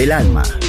del alma.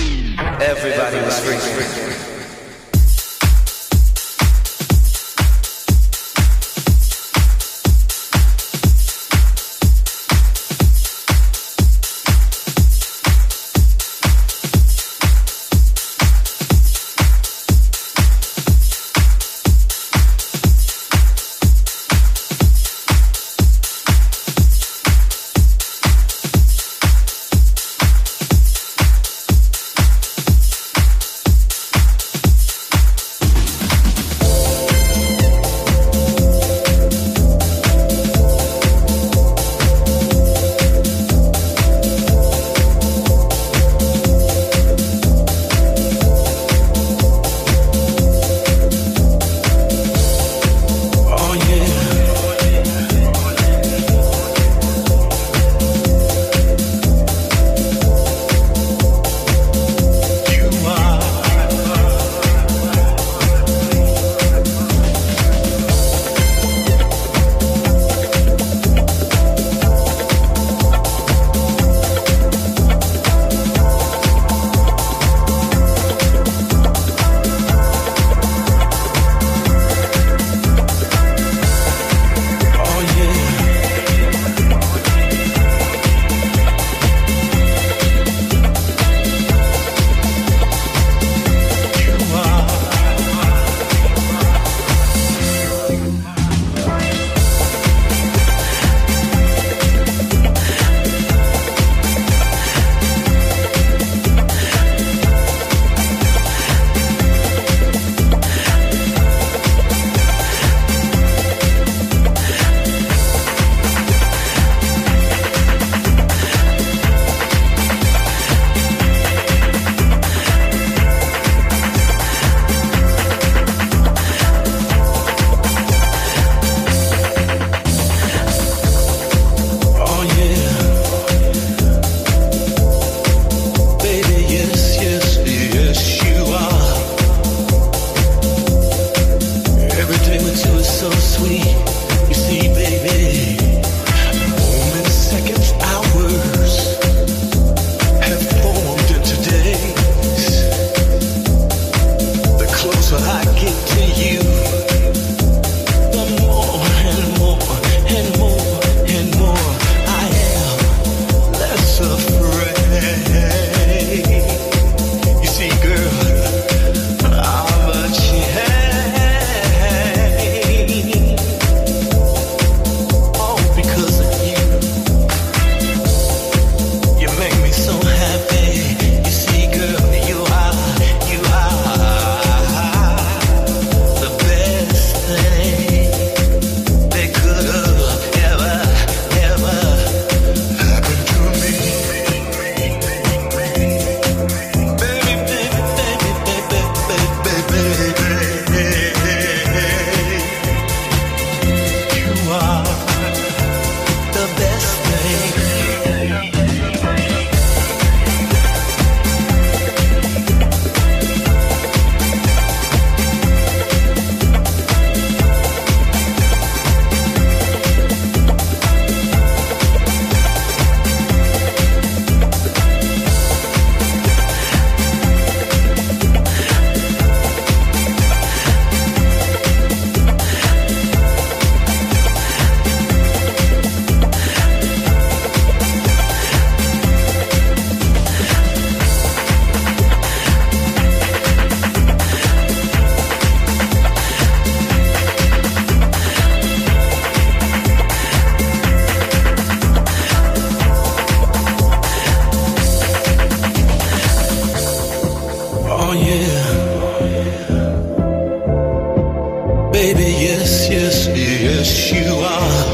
Baby, yes, yes, yes, you are.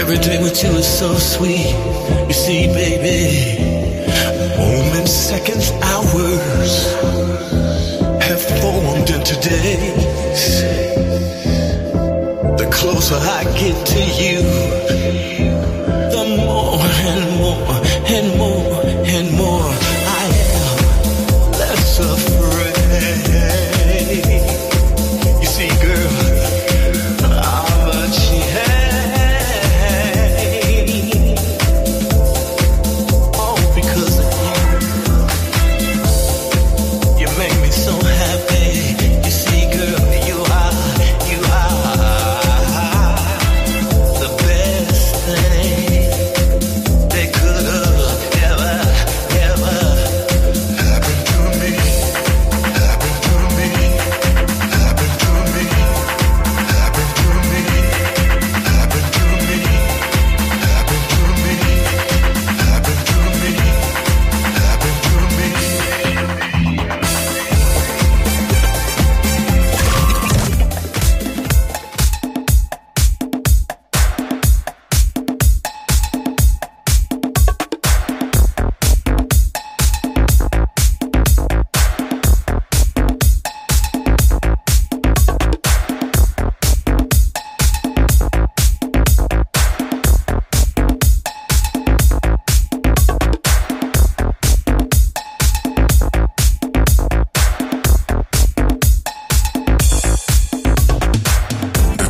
Every day with you is so sweet. You see, baby, moments, seconds, hours have formed into days. The closer I get to you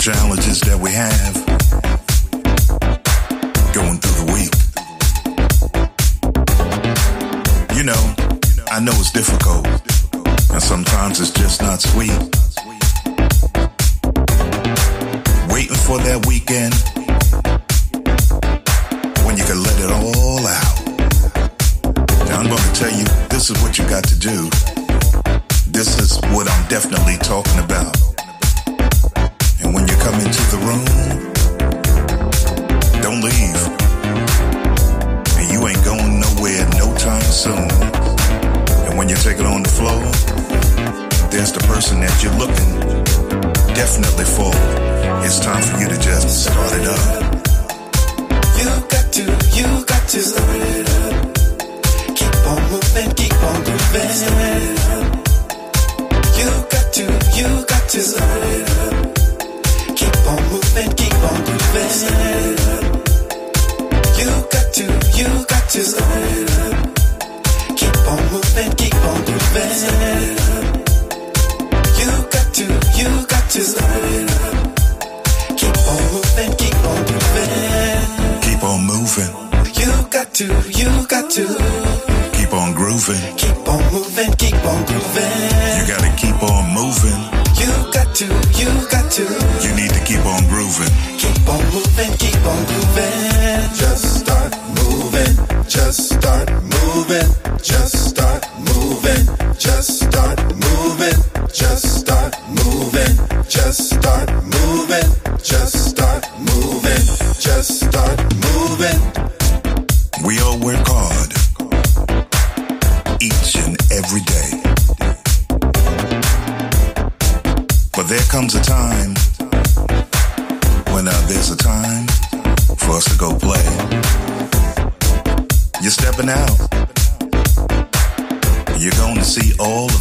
challenges that we have going through the week. You know, I know it's difficult, and sometimes it's just not sweet. Waiting for that weekend when you can let it all out. Now, I'm going to tell you this is what you got to do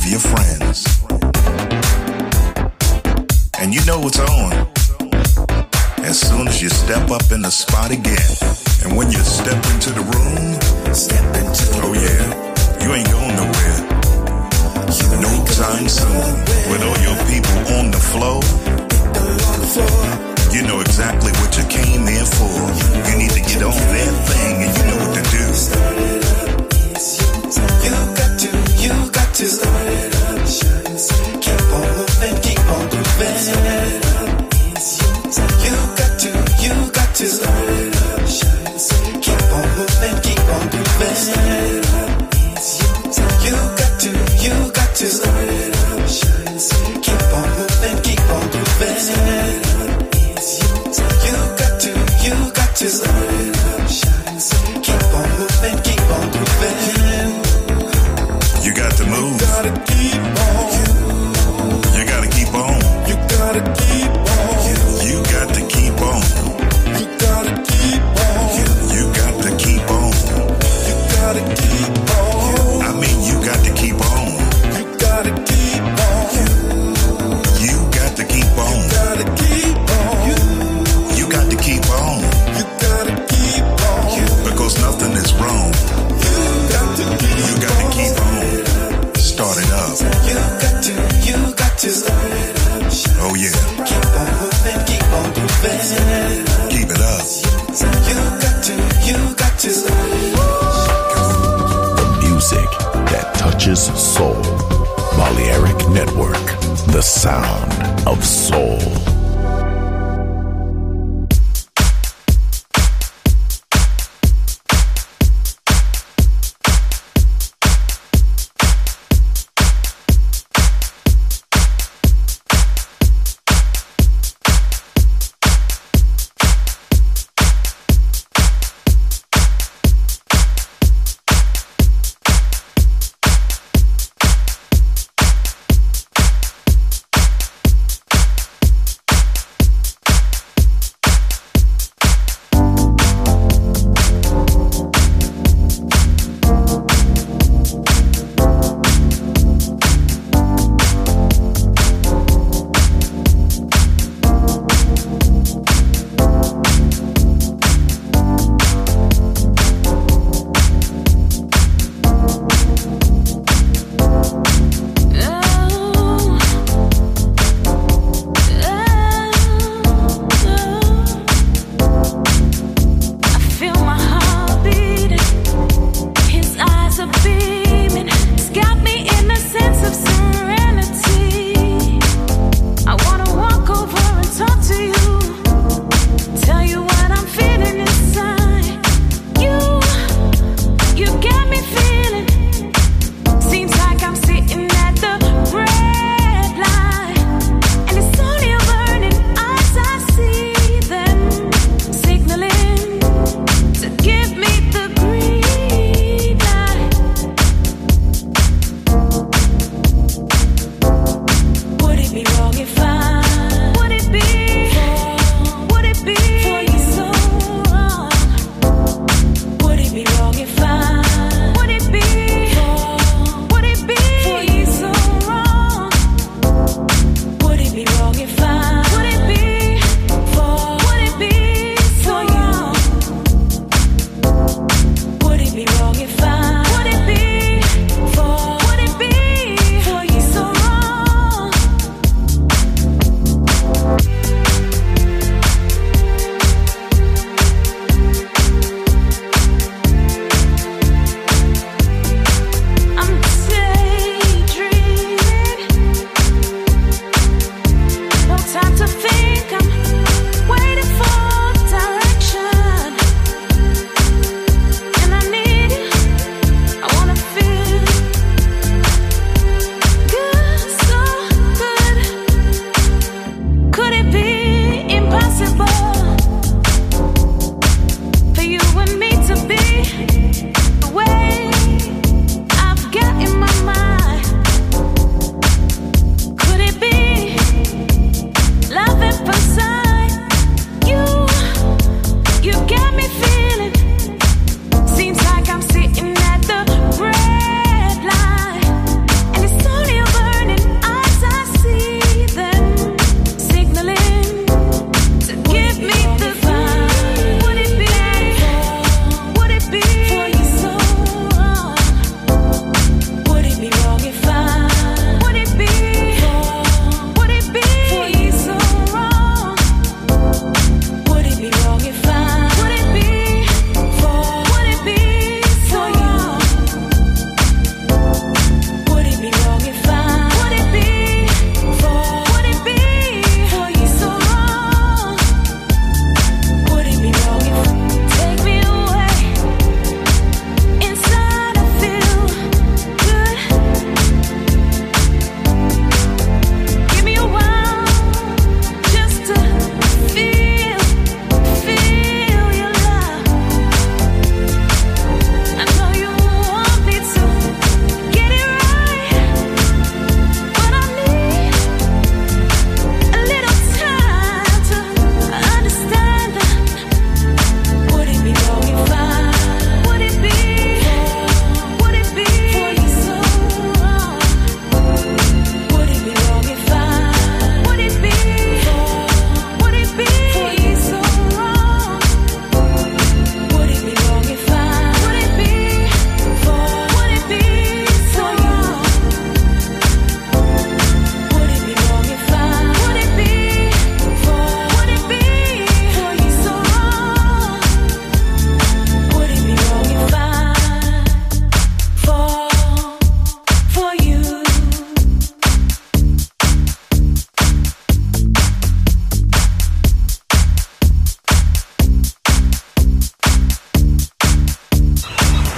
your friends. And you know it's on as soon as you step up in the spot again. sound of